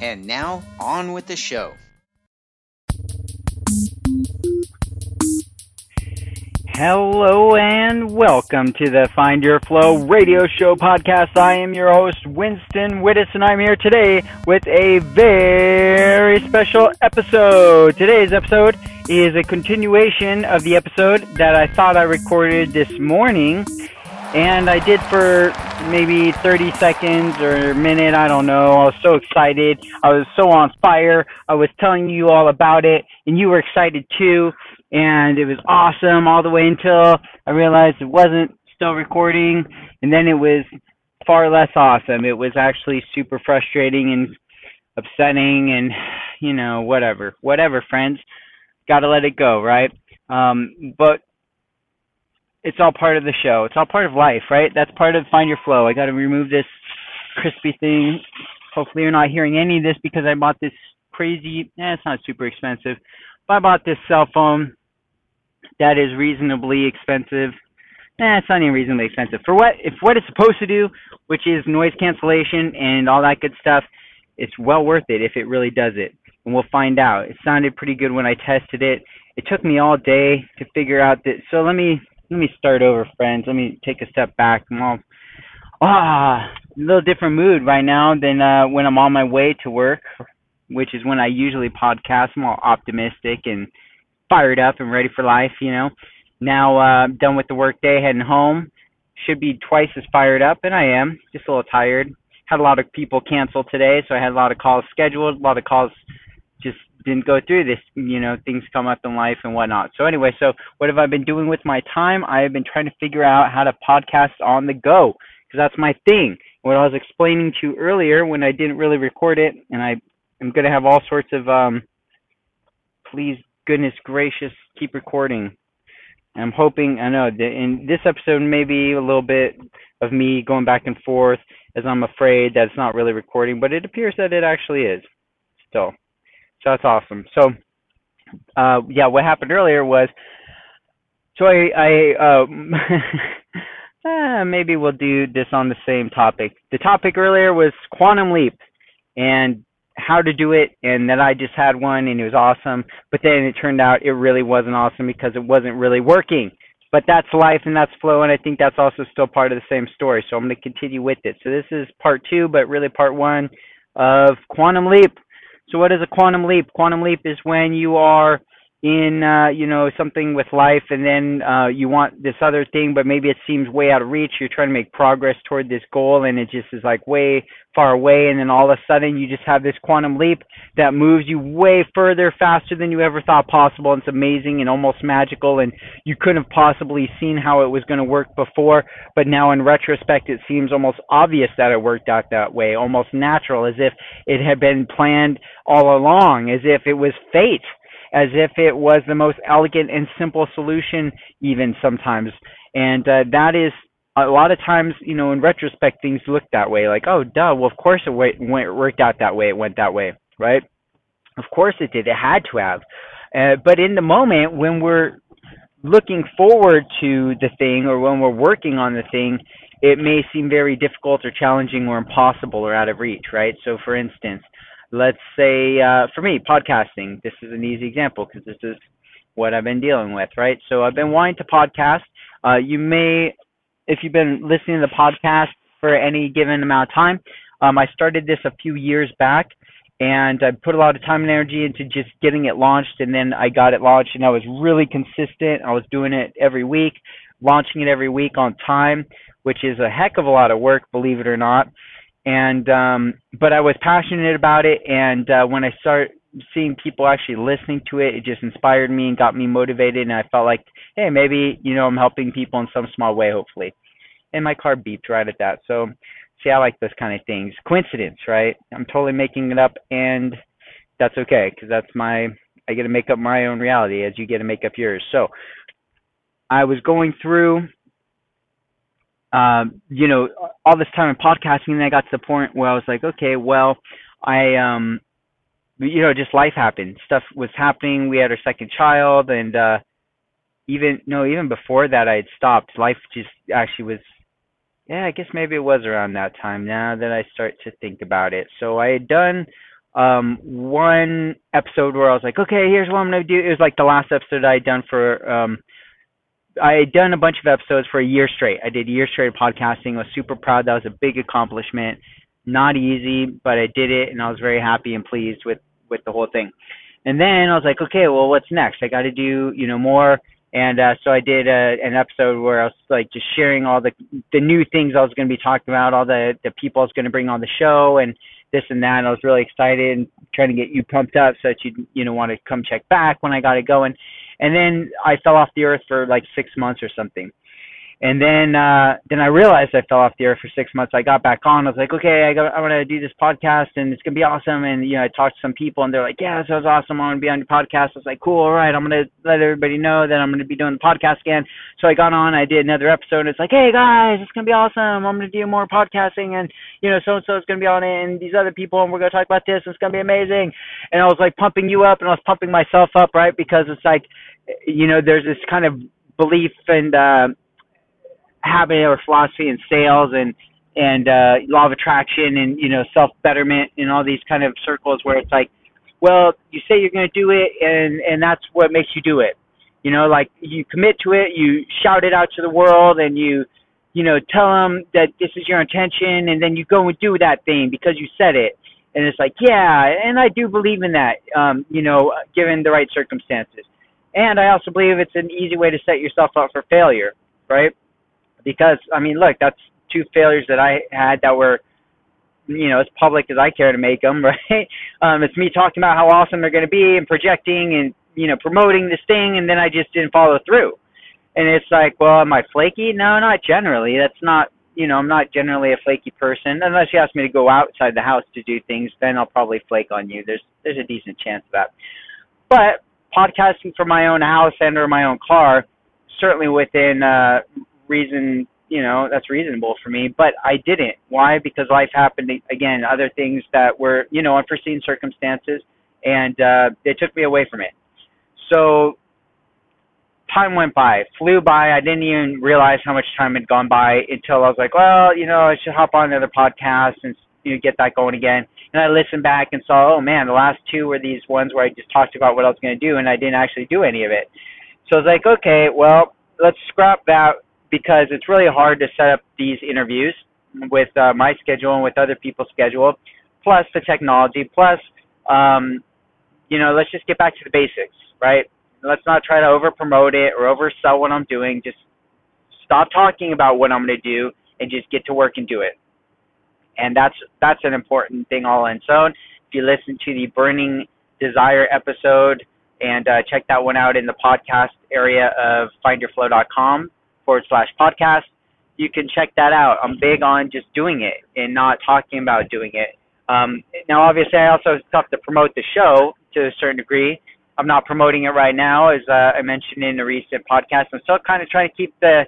And now, on with the show. Hello and welcome to the Find Your Flow radio show podcast. I am your host, Winston Wittes, and I'm here today with a very special episode. Today's episode is a continuation of the episode that I thought I recorded this morning and I did for maybe 30 seconds or a minute, I don't know. I was so excited. I was so on fire. I was telling you all about it, and you were excited too. And it was awesome all the way until I realized it wasn't still recording, and then it was far less awesome. It was actually super frustrating and upsetting, and you know, whatever, whatever, friends. Gotta let it go, right? Um, but it's all part of the show. It's all part of life, right? That's part of Find Your Flow. I got to remove this crispy thing. Hopefully, you're not hearing any of this because I bought this crazy. Eh, it's not super expensive, but I bought this cell phone that is reasonably expensive. Eh, it's not even reasonably expensive for what if what it's supposed to do, which is noise cancellation and all that good stuff. It's well worth it if it really does it, and we'll find out. It sounded pretty good when I tested it. It took me all day to figure out that. So let me let me start over, friends. Let me take a step back. I'm all ah, a little different mood right now than uh, when I'm on my way to work, which is when I usually podcast. I'm all optimistic and fired up and ready for life. You know, now uh, I'm done with the work day, heading home. Should be twice as fired up, and I am. Just a little tired. Had a lot of people cancel today, so I had a lot of calls scheduled. A lot of calls just didn't go through this you know things come up in life and whatnot. So anyway so what have i been doing with my time? I have been trying to figure out how to podcast on the go because that's my thing. What i was explaining to you earlier when i didn't really record it and i am going to have all sorts of um please goodness gracious keep recording. I'm hoping i know that in this episode maybe a little bit of me going back and forth as i'm afraid that it's not really recording but it appears that it actually is. Still so that's awesome. So, uh, yeah, what happened earlier was, so I, I um, uh, maybe we'll do this on the same topic. The topic earlier was quantum leap and how to do it, and that I just had one and it was awesome. But then it turned out it really wasn't awesome because it wasn't really working. But that's life and that's flow, and I think that's also still part of the same story. So I'm going to continue with it. So this is part two, but really part one of quantum leap. So what is a quantum leap? Quantum leap is when you are in uh, you know something with life and then uh, you want this other thing but maybe it seems way out of reach. You're trying to make progress toward this goal and it just is like way far away and then all of a sudden you just have this quantum leap that moves you way further faster than you ever thought possible and it's amazing and almost magical and you couldn't have possibly seen how it was going to work before but now in retrospect it seems almost obvious that it worked out that way almost natural as if it had been planned all along as if it was fate as if it was the most elegant and simple solution, even sometimes. And uh, that is a lot of times, you know, in retrospect, things look that way. Like, oh, duh. Well, of course it went, it worked out that way. It went that way, right? Of course it did. It had to have. Uh, but in the moment when we're looking forward to the thing or when we're working on the thing, it may seem very difficult or challenging or impossible or out of reach, right? So, for instance, let's say uh, for me podcasting this is an easy example because this is what i've been dealing with right? So i've been wanting to podcast. Uh, you may if you've been listening to the podcast for any given amount of time um, i started this a few years back and i put a lot of time and energy into just getting it launched and then i got it launched and i was really consistent. I was doing it every week launching it every week on time which is a heck of a lot of work believe it or not and um but I was passionate about it. And uh when I start seeing people actually listening to it it just inspired me and got me motivated. And I felt like hey maybe you know I'm helping people in some small way hopefully. And my car beeped right at that. So see I like those kind of things. Coincidence right? I'm totally making it up and that's okay because that's my I get to make up my own reality as you get to make up yours. So I was going through, um, you know, all this time in podcasting, and I got to the point where I was like, okay, well, I, um, you know, just life happened. Stuff was happening. We had our second child, and uh, even no, even before that, I had stopped. Life just actually was. Yeah, I guess maybe it was around that time. Now that I start to think about it, so I had done um one episode where I was like, okay, here's what I'm gonna do. It was like the last episode I had done for um I had done a bunch of episodes for a year straight. I did a year straight of podcasting. I was super proud. That was a big accomplishment. Not easy, but I did it and I was very happy and pleased with with the whole thing. And then I was like, okay, well, what's next? I got to do, you know, more. And uh, so I did a, an episode where I was like just sharing all the the new things I was going to be talking about, all the the people I was going to bring on the show, and this and that. And I was really excited and trying to get you pumped up so that you you know want to come check back when I got it going. And then I fell off the earth for like six months or something. And then uh then I realized I fell off the earth for six months. I got back on. I was like, okay, I got I want to do this podcast and it's gonna be awesome. And you know, I talked to some people and they're like, yeah, this was awesome. I want to be on your podcast. I was like, cool, all right. I'm gonna let everybody know that I'm gonna be doing the podcast again. So I got on. I did another episode. And it's like, hey guys, it's gonna be awesome. I'm gonna do more podcasting and you know, so and so is gonna be on it and these other people and we're gonna talk about this. It's gonna be amazing. And I was like pumping you up and I was pumping myself up, right? Because it's like, you know, there's this kind of belief and. uh habit or philosophy in sales and and uh, law of attraction and you know self betterment and all these kind of circles where it's like, well, you say you're going to do it and and that's what makes you do it. You know, like you commit to it, you shout it out to the world, and you you know tell them that this is your intention, and then you go and do that thing because you said it. And it's like, yeah, and I do believe in that. Um, you know, given the right circumstances. And I also believe it's an easy way to set yourself up for failure, right? because I mean, look, that's two failures that I had that were, you know, as public as I care to make them, right? Um, it's me talking about how awesome they're going to be and projecting and you know promoting this thing, and then I just didn't follow through. And it's like, well, am I flaky? No, not generally. That's not, you know, I'm not generally a flaky person unless you ask me to go outside the house to do things. Then I'll probably flake on you. There's there's a decent chance of that. But podcasting from my own house and or my own car, certainly within uh, reason you know that's reasonable for me but i didn't. Why? Because life happened again other things that were you know unforeseen circumstances and uh they took me away from it. So time went by. Flew by. I didn't even realize how much time had gone by until i was like well you know i should hop on another podcast and you know get that going again and i listened back and saw oh man the last two were these ones where i just talked about what i was going to do and i didn't actually do any of it so i was like okay well let's scrap that because it's really hard to set up these interviews with uh, my schedule and with other people's schedule, plus the technology, plus, um, you know, let's just get back to the basics, right? Let's not try to over promote it or oversell what I'm doing. Just stop talking about what I'm going to do and just get to work and do it. And that's that's an important thing all on its own. If you listen to the Burning Desire episode and uh, check that one out in the podcast area of findyourflow.com, forward slash podcast. You can check that out. I'm big on just doing it and not talking about doing it. Um, now, obviously, I also have to promote the show to a certain degree. I'm not promoting it right now, as uh, I mentioned in a recent podcast. I'm still kind of trying to keep the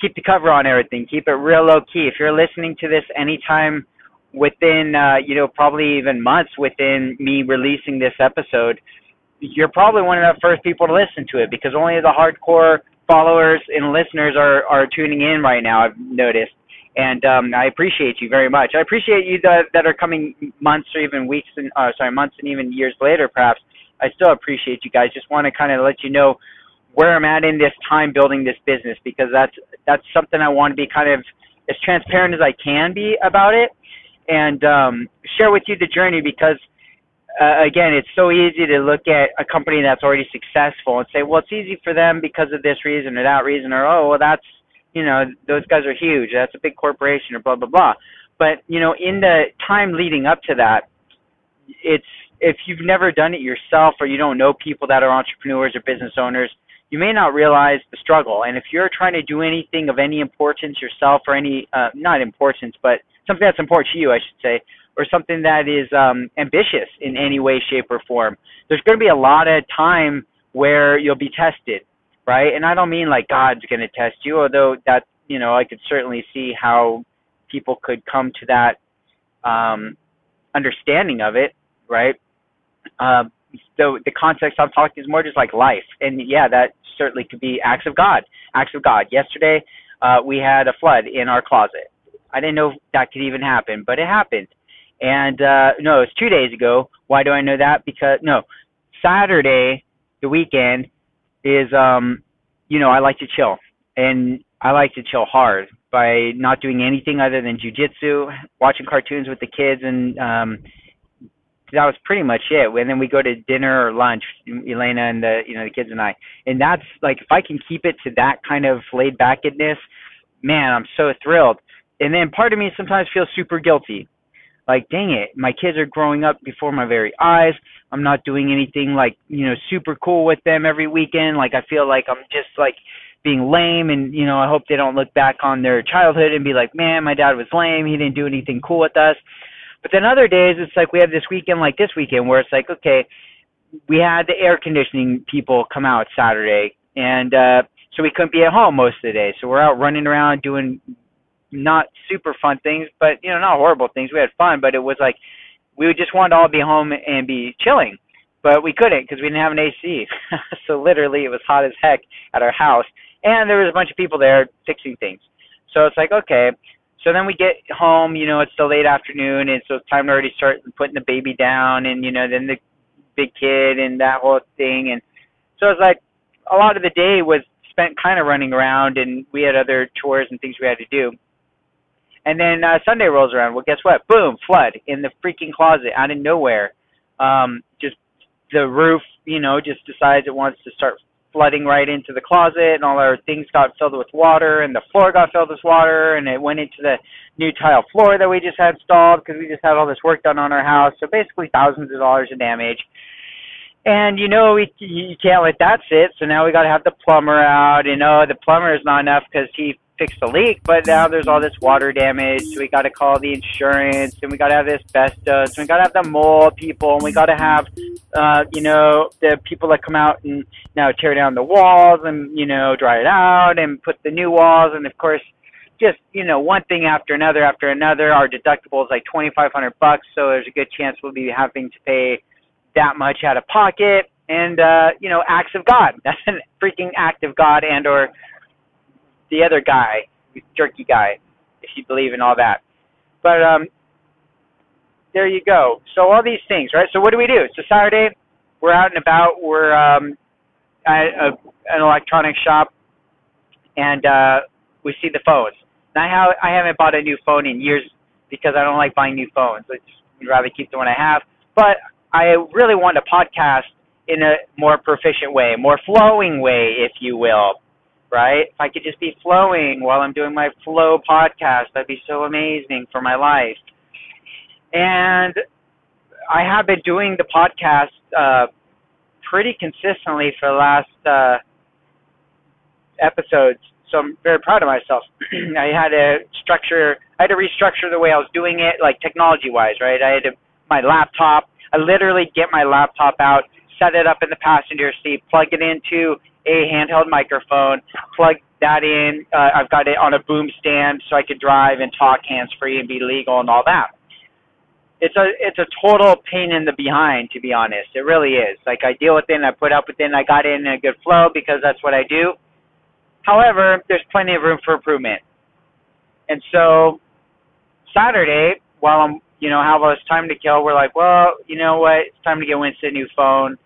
keep the cover on everything, keep it real low key. If you're listening to this anytime within, uh, you know, probably even months within me releasing this episode, you're probably one of the first people to listen to it because only the hardcore followers and listeners are are tuning in right now. I've noticed, and um, I appreciate you very much. I appreciate you that that are coming months or even weeks and uh, sorry months and even years later, perhaps. I still appreciate you guys. Just want to kind of let you know where I'm at in this time building this business because that's that's something I want to be kind of as transparent as I can be about it and um, share with you the journey because uh, again, it's so easy to look at a company that's already successful and say, well, it's easy for them because of this reason or that reason, or oh, well, that's you know, those guys are huge. That's a big corporation, or blah blah blah. But you know, in the time leading up to that, it's if you've never done it yourself or you don't know people that are entrepreneurs or business owners, you may not realize the struggle. And if you're trying to do anything of any importance yourself or any uh, not importance, but something that's important to you, I should say, or something that is um, ambitious in any way, shape, or form, there's going to be a lot of time where you'll be tested, right? And I don't mean like God's going to test you, although that you know I could certainly see how people could come to that um, understanding of it, right? Uh, the the context I'm talking is more just like life, and yeah, that certainly could be acts of God. Acts of God. Yesterday, uh, we had a flood in our closet. I didn't know that could even happen, but it happened. And uh no, it's two days ago. Why do I know that? Because no, Saturday, the weekend is um, you know, I like to chill, and I like to chill hard by not doing anything other than jujitsu, watching cartoons with the kids, and um that was pretty much it. And then we go to dinner or lunch, Elena and the you know the kids and I. And that's like if I can keep it to that kind of laid backedness, man, I'm so thrilled. And then part of me sometimes feels super guilty. Like, dang it, my kids are growing up before my very eyes. I'm not doing anything like, you know, super cool with them every weekend. Like I feel like I'm just like being lame and you know, I hope they don't look back on their childhood and be like, Man, my dad was lame, he didn't do anything cool with us but then other days it's like we have this weekend like this weekend where it's like, okay, we had the air conditioning people come out Saturday and uh so we couldn't be at home most of the day. So we're out running around doing not super fun things, but you know, not horrible things. We had fun, but it was like we just wanted to all be home and be chilling, but we couldn't because we didn't have an AC. so literally, it was hot as heck at our house, and there was a bunch of people there fixing things. So it's like, okay, so then we get home, you know, it's the late afternoon, and so it's time to already start putting the baby down, and you know, then the big kid and that whole thing, and so it's like a lot of the day was spent kind of running around, and we had other chores and things we had to do. And then uh, Sunday rolls around. Well, guess what? Boom, flood in the freaking closet out of nowhere. Um, just the roof, you know, just decides it wants to start flooding right into the closet and all our things got filled with water and the floor got filled with water and it went into the new tile floor that we just had installed because we just had all this work done on our house. So basically thousands of dollars of damage. And you know we you can't let that sit. So now we got to have the plumber out. And oh the plumber is not enough because he fixed the leak, but now there's all this water damage. So we got to call the insurance, and we got to have asbestos, and we got to have the mold people, and we got to have, uh, you know, the people that come out and now tear down the walls and you know dry it out and put the new walls, and of course, just you know one thing after another after another. Our deductible is like twenty five hundred bucks, so there's a good chance we'll be having to pay that much out of pocket. And uh, you know, acts of God. That's a freaking act of God and or the other guy, jerky guy, if you believe in all that. But um, there you go. So all these things, right? So what do we do? So Saturday, we're out and about. We're um, at a, an electronics shop, and uh, we see the phones. And I have I haven't bought a new phone in years because I don't like buying new phones. I just rather keep the one I have. But I really want a podcast in a more proficient way, more flowing way, if you will right? If I could just be flowing while I'm doing my flow podcast, that'd be so amazing for my life. And I have been doing the podcast uh, pretty consistently for the last uh, episodes, so I'm very proud of myself. I had to structure, I had to restructure the way I was doing it, like technology-wise, right? I had to, my laptop. I literally get my laptop out, set it up in the passenger seat, plug it into a handheld microphone, plug that in. Uh, I've got it on a boom stand so I could drive and talk hands free and be legal and all that. It's a it's a total pain in the behind to be honest. It really is. Like I deal with it, and I put up with it, and I got in a good flow because that's what I do. However, there's plenty of room for improvement. And so Saturday, while I'm you know have all this time to kill, we're like, well, you know what? It's time to get Winston a new phone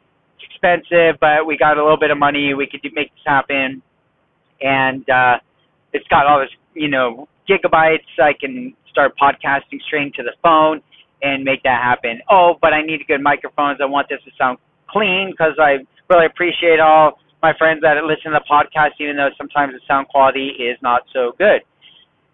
expensive, but we got a little bit of money. We could make this happen, and uh, it's got all this, you know, gigabytes. I can start podcasting straight to the phone and make that happen. Oh, but I need a good microphones. I want this to sound clean because I really appreciate all my friends that listen to the podcast, even though sometimes the sound quality is not so good.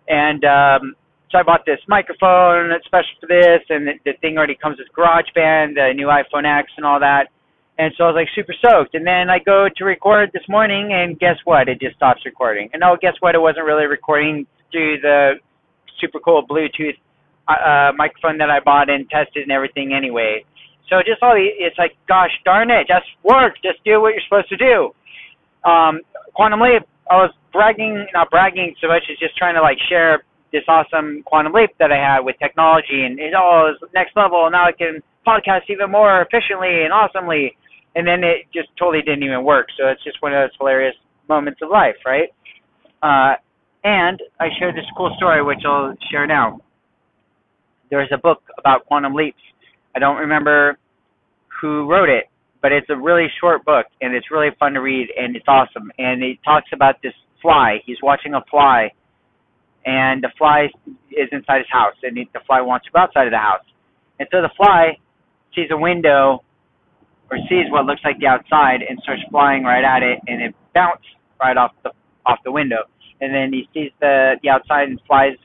And um, so I bought this microphone special for this, and the, the thing already comes with GarageBand, the new iPhone X, and all that. And so I was like super soaked. And then I go to record this morning, and guess what? It just stops recording. And oh, guess what? It wasn't really recording through the super cool Bluetooth uh, microphone that I bought and tested and everything anyway. So just all the, it's like, gosh darn it, just work, just do what you're supposed to do. Um, Quantum Leap, I was bragging, not bragging so much as just trying to like share this awesome Quantum Leap that I had with technology and it all is next level. Now I can podcast even more efficiently and awesomely. And then it just totally didn't even work. So it's just one of those hilarious moments of life, right? Uh, and I shared this cool story, which I'll share now. There's a book about quantum leaps. I don't remember who wrote it, but it's a really short book and it's really fun to read and it's awesome. And it talks about this fly. He's watching a fly, and the fly is inside his house, and the fly wants to go outside of the house. And so the fly sees a window or sees what looks like the outside and starts flying right at it, and it bounces right off the off the window. And then he sees the the outside and flies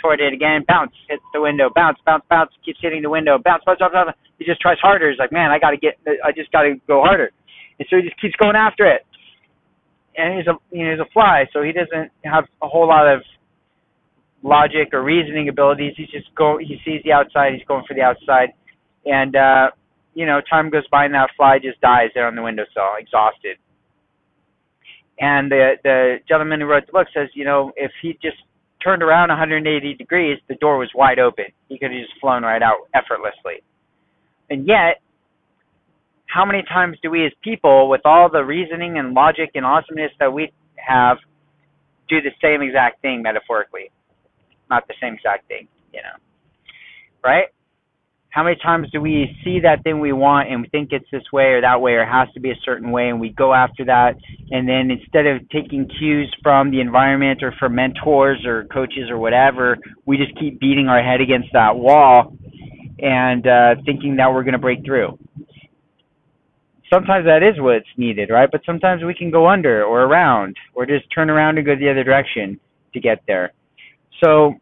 toward it again, bounce, hits the window, bounce, bounce, bounce, keeps hitting the window, bounce, bounce, bounce, bounce. He just tries harder. He's like, man, I got to get, I just got to go harder. And so he just keeps going after it. And he's a, you know, he's a fly, so he doesn't have a whole lot of logic or reasoning abilities. He's just go, he sees the outside, he's going for the outside, and uh, you know, time goes by and that fly just dies there on the windowsill, exhausted. And the the gentleman who wrote the book says, you know, if he just turned around 180 degrees, the door was wide open. He could have just flown right out effortlessly. And yet, how many times do we as people, with all the reasoning and logic and awesomeness that we have, do the same exact thing metaphorically? Not the same exact thing, you know. Right? How many times do we see that thing we want and we think it's this way or that way or it has to be a certain way and we go after that? And then instead of taking cues from the environment or from mentors or coaches or whatever we just keep beating our head against that wall and uh thinking that we're going to break through. Sometimes that is what's needed right? But sometimes we can go under or around or just turn around and go the other direction to get there. So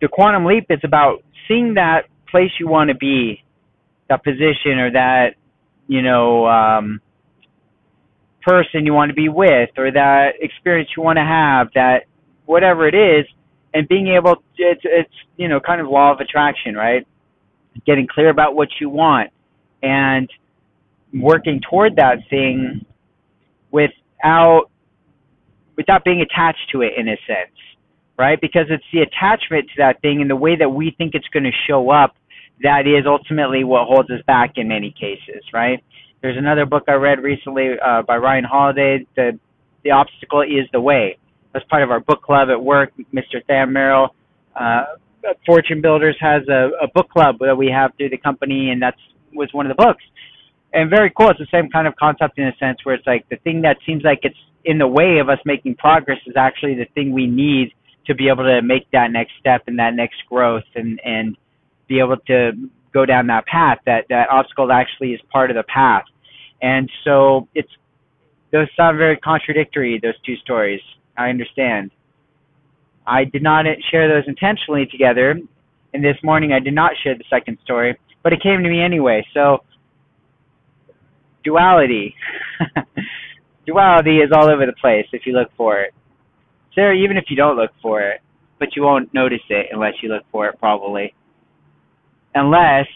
the quantum leap is about seeing that place you want to be, that position or that, you know, um, person you want to be with or that experience you want to have, that whatever it is, and being able to, it's, it's, you know, kind of law of attraction, right? Getting clear about what you want and working toward that thing without without being attached to it in a sense right because it's the attachment to that thing and the way that we think it's going to show up that is ultimately what holds us back in many cases, right? There's another book I read recently uh, by Ryan Holiday, the the obstacle is the way. That's part of our book club at work. Mr. Than Merrill, uh, Fortune Builders has a, a book club that we have through the company, and that's was one of the books. And very cool. It's the same kind of concept in a sense where it's like the thing that seems like it's in the way of us making progress is actually the thing we need to be able to make that next step and that next growth and and be able to go down that path. That that obstacle actually is part of the path, and so it's those sound very contradictory. Those two stories. I understand. I did not share those intentionally together, and this morning I did not share the second story, but it came to me anyway. So duality. duality is all over the place if you look for it. Sarah, even if you don't look for it, but you won't notice it unless you look for it probably unless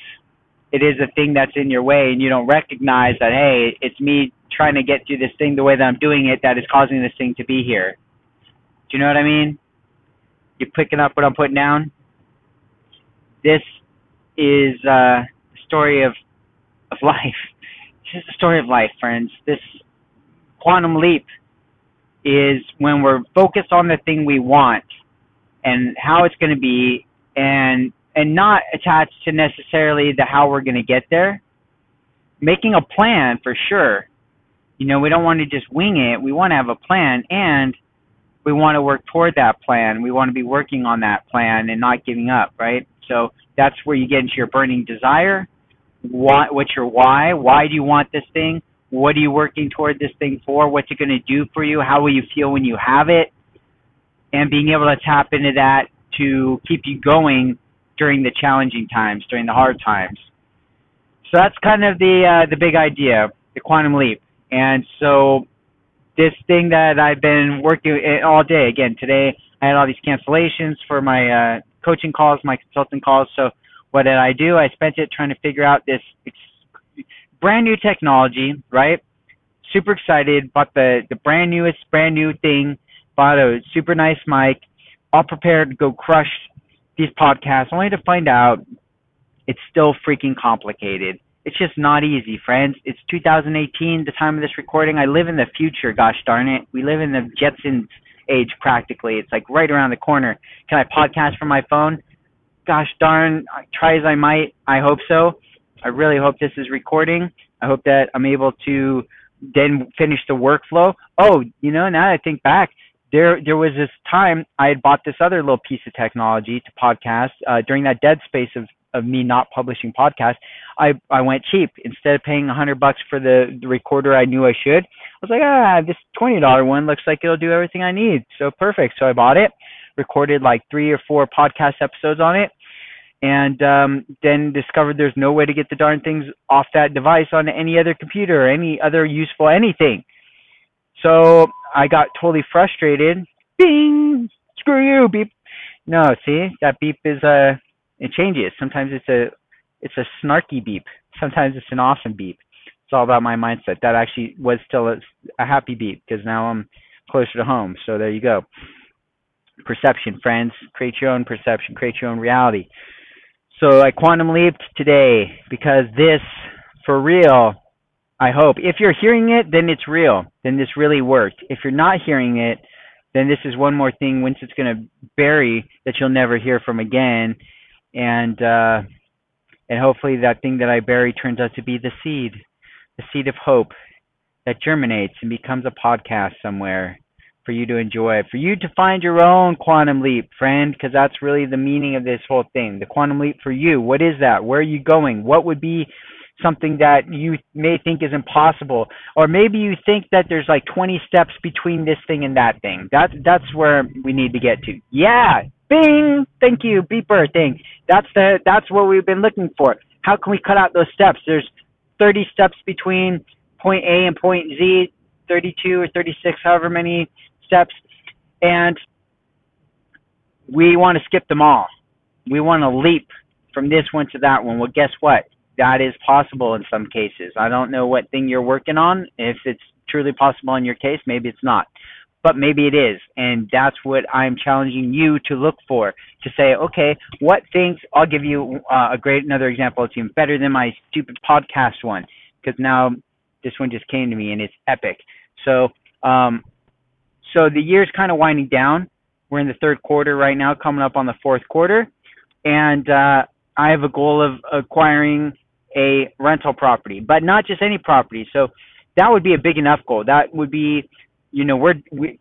it is a thing that's in your way and you don't recognize that hey it's me trying to get through this thing the way that i'm doing it that is causing this thing to be here. Do you know what i mean? You're picking up what i'm putting down? This is uh the story of of life. This is the story of life friends. This quantum leap is when we're focused on the thing we want and how it's going to be and and not attached to necessarily the how we're going to get there. Making a plan for sure. You know, we don't want to just wing it. We want to have a plan and we want to work toward that plan. We want to be working on that plan and not giving up, right? So that's where you get into your burning desire. What, what's your why? Why do you want this thing? What are you working toward this thing for? What's it going to do for you? How will you feel when you have it? And being able to tap into that to keep you going during the challenging times, during the hard times. So that's kind of the uh, the big idea, the quantum leap. And so this thing that I've been working it all day. Again, today I had all these cancellations for my uh, coaching calls, my consulting calls. So what did I do? I spent it trying to figure out this ex- brand new technology, right? Super excited, bought the, the brand newest, brand new thing, bought a super nice mic, all prepared to go crush these podcasts, only to find out it's still freaking complicated. It's just not easy, friends. It's 2018, the time of this recording. I live in the future, gosh darn it. We live in the Jetsons age practically. It's like right around the corner. Can I podcast from my phone? Gosh darn, try as I might, I hope so. I really hope this is recording. I hope that I'm able to then finish the workflow. Oh, you know, now I think back, there there was this time I had bought this other little piece of technology to podcast uh, during that dead space of of me not publishing podcasts. I I went cheap instead of paying a hundred bucks for the, the recorder I knew I should. I was like, ah, this twenty dollar one looks like it'll do everything I need. So perfect. So I bought it, recorded like three or four podcast episodes on it, and um, then discovered there's no way to get the darn things off that device on any other computer or any other useful anything. So I got totally frustrated. Bing! Screw you, beep. No, see, that beep is a, uh, it changes. Sometimes it's a, it's a snarky beep. Sometimes it's an awesome beep. It's all about my mindset. That actually was still a, a happy beep because now I'm closer to home. So there you go. Perception, friends. Create your own perception. Create your own reality. So I quantum leaped today because this, for real, I hope. If you're hearing it, then it's real. Then this really worked. If you're not hearing it, then this is one more thing Winston's going to bury that you'll never hear from again. And uh, and hopefully that thing that I bury turns out to be the seed, the seed of hope that germinates and becomes a podcast somewhere for you to enjoy, for you to find your own quantum leap, friend, because that's really the meaning of this whole thing. The quantum leap for you. What is that? Where are you going? What would be something that you may think is impossible. Or maybe you think that there's like 20 steps between this thing and that thing. That's that's where we need to get to. Yeah bing thank you beeper thing. That's the that's what we've been looking for. How can we cut out those steps? There's 30 steps between point a and point z 32 or 36 however many steps. And we want to skip them all. We want to leap from this one to that one. Well guess what that is possible in some cases. I don't know what thing you're working on. If it's truly possible in your case, maybe it's not. But maybe it is. And that's what I'm challenging you to look for to say, okay, what things, I'll give you uh, a great, another example. It's even better than my stupid podcast one because now this one just came to me and it's epic. So, um, so the year's kind of winding down. We're in the third quarter right now, coming up on the fourth quarter. And, uh, I have a goal of acquiring a rental property, but not just any property. So that would be a big enough goal. That would be, you know, we're, we,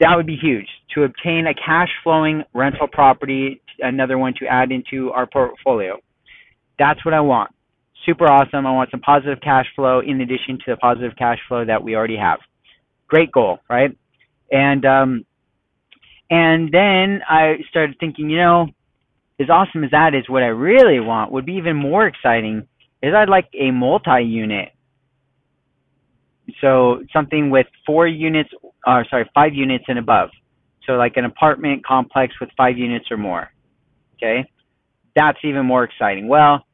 that would be huge to obtain a cash flowing rental property, another one to add into our portfolio. That's what I want. Super awesome. I want some positive cash flow in addition to the positive cash flow that we already have. Great goal, right? And um, and then I started thinking, you know, as awesome as that is, what I really want would be even more exciting is I'd like a multi-unit. So something with four units, or sorry, five units and above. So like an apartment complex with five units or more. Okay, that's even more exciting. Well,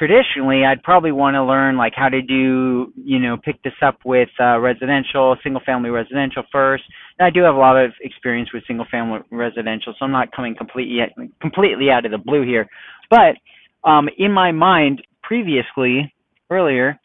traditionally I'd probably want to learn like how to do, you know, pick this up with uh, residential, single family residential first. And I do have a lot of experience with single family residential, so I'm not coming completely completely out of the blue here. But um, in my mind previously, earlier,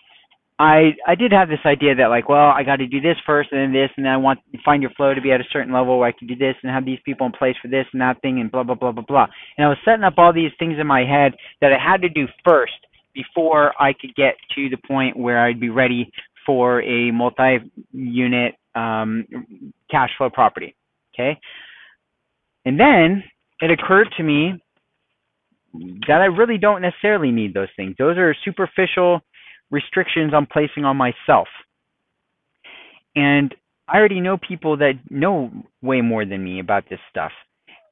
I I did have this idea that like, well, I got to do this first and then this, and then I want to find your flow to be at a certain level where I can do this and have these people in place for this and that thing and blah blah blah blah blah. And I was setting up all these things in my head that I had to do first before I could get to the point where I'd be ready for a multi-unit um, cash flow property. Okay, and then it occurred to me that I really don't necessarily need those things. Those are superficial restrictions I'm placing on myself. And I already know people that know way more than me about this stuff.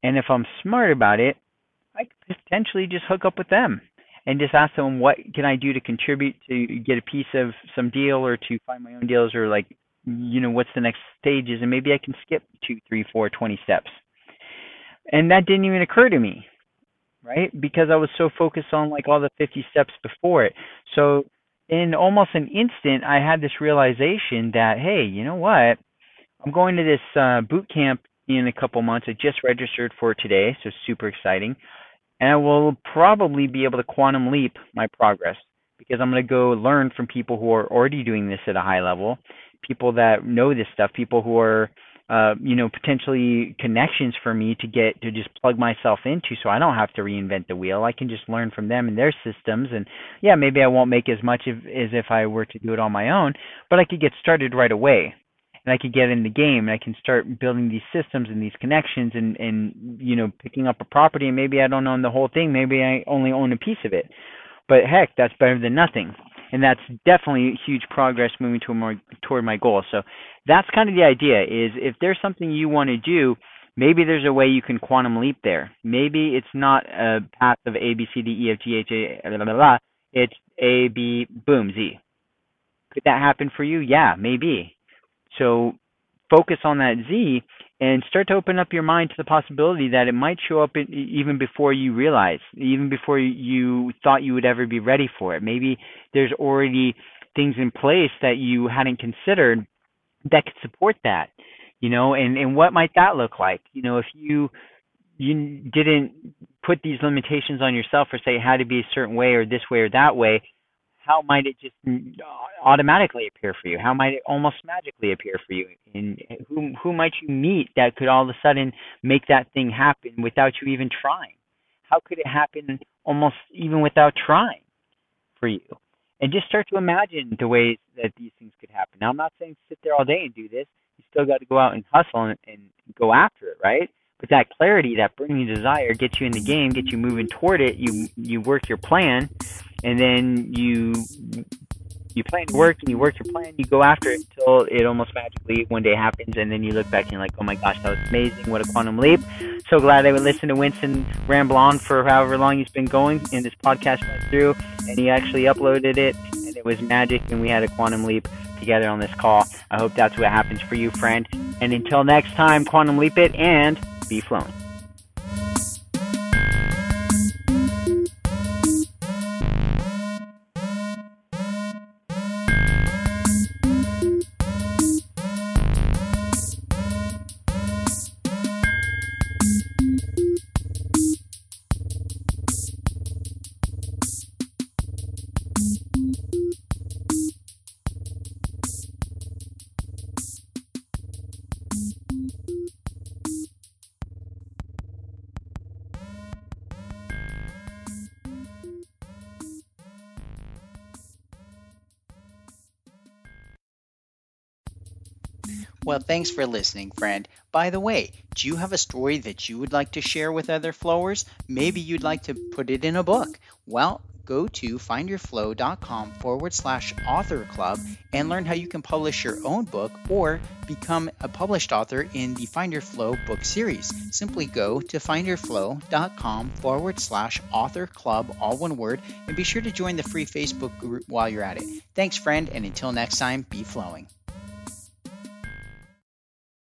And if I'm smart about it, I could potentially just hook up with them and just ask them what can I do to contribute to get a piece of some deal or to find my own deals or like you know what's the next stages and maybe I can skip two, three, four, twenty steps. And that didn't even occur to me, right? Because I was so focused on like all the 50 steps before it. So in almost an instant, I had this realization that, hey, you know what? I'm going to this uh, boot camp in a couple months. I just registered for today, so super exciting. And I will probably be able to quantum leap my progress because I'm going to go learn from people who are already doing this at a high level, people that know this stuff, people who are uh, you know, potentially connections for me to get to just plug myself into so I don't have to reinvent the wheel. I can just learn from them and their systems and yeah, maybe I won't make as much if, as if I were to do it on my own, but I could get started right away. And I could get in the game and I can start building these systems and these connections and and you know, picking up a property and maybe I don't own the whole thing, maybe I only own a piece of it. But heck, that's better than nothing and that's definitely huge progress moving toward more toward my goal. So that's kind of the idea is if there's something you want to do, maybe there's a way you can quantum leap there. Maybe it's not a path of A B C D E F G H A blah blah blah. It's A B boom Z. Could that happen for you? Yeah, maybe. So focus on that Z and start to open up your mind to the possibility that it might show up in, even before you realize, even before you thought you would ever be ready for it. Maybe there's already things in place that you hadn't considered that could support that, you know, and, and what might that look like? You know, if you you didn't put these limitations on yourself or say had to be a certain way or this way or that way, how might it just uh, automatically appear for you? How might it almost magically appear for you? And uh, who who might you meet that could all of a sudden make that thing happen without you even trying? How could it happen almost even without trying for you? And just start to imagine the ways that these things could happen. Now, I'm not saying sit there all day and do this. You still got to go out and hustle and, and go after it, right? But that clarity, that burning desire, gets you in the game, gets you moving toward it. You you work your plan, and then you you plan to work and you work your plan, you go after it until it almost magically one day happens, and then you look back and you're like, oh my gosh, that was amazing! What a quantum leap! So glad I would listen to Winston ramble on for however long he's been going, and this podcast went through, and he actually uploaded it, and it was magic, and we had a quantum leap together on this call. I hope that's what happens for you, friend. And until next time, quantum leap it and be flown. Well, thanks for listening, friend. By the way, do you have a story that you would like to share with other flowers? Maybe you'd like to put it in a book. Well, go to findyourflow.com forward slash author club and learn how you can publish your own book or become a published author in the Find Your Flow book series. Simply go to findyourflow.com forward slash author club, all one word, and be sure to join the free Facebook group while you're at it. Thanks, friend, and until next time, be flowing.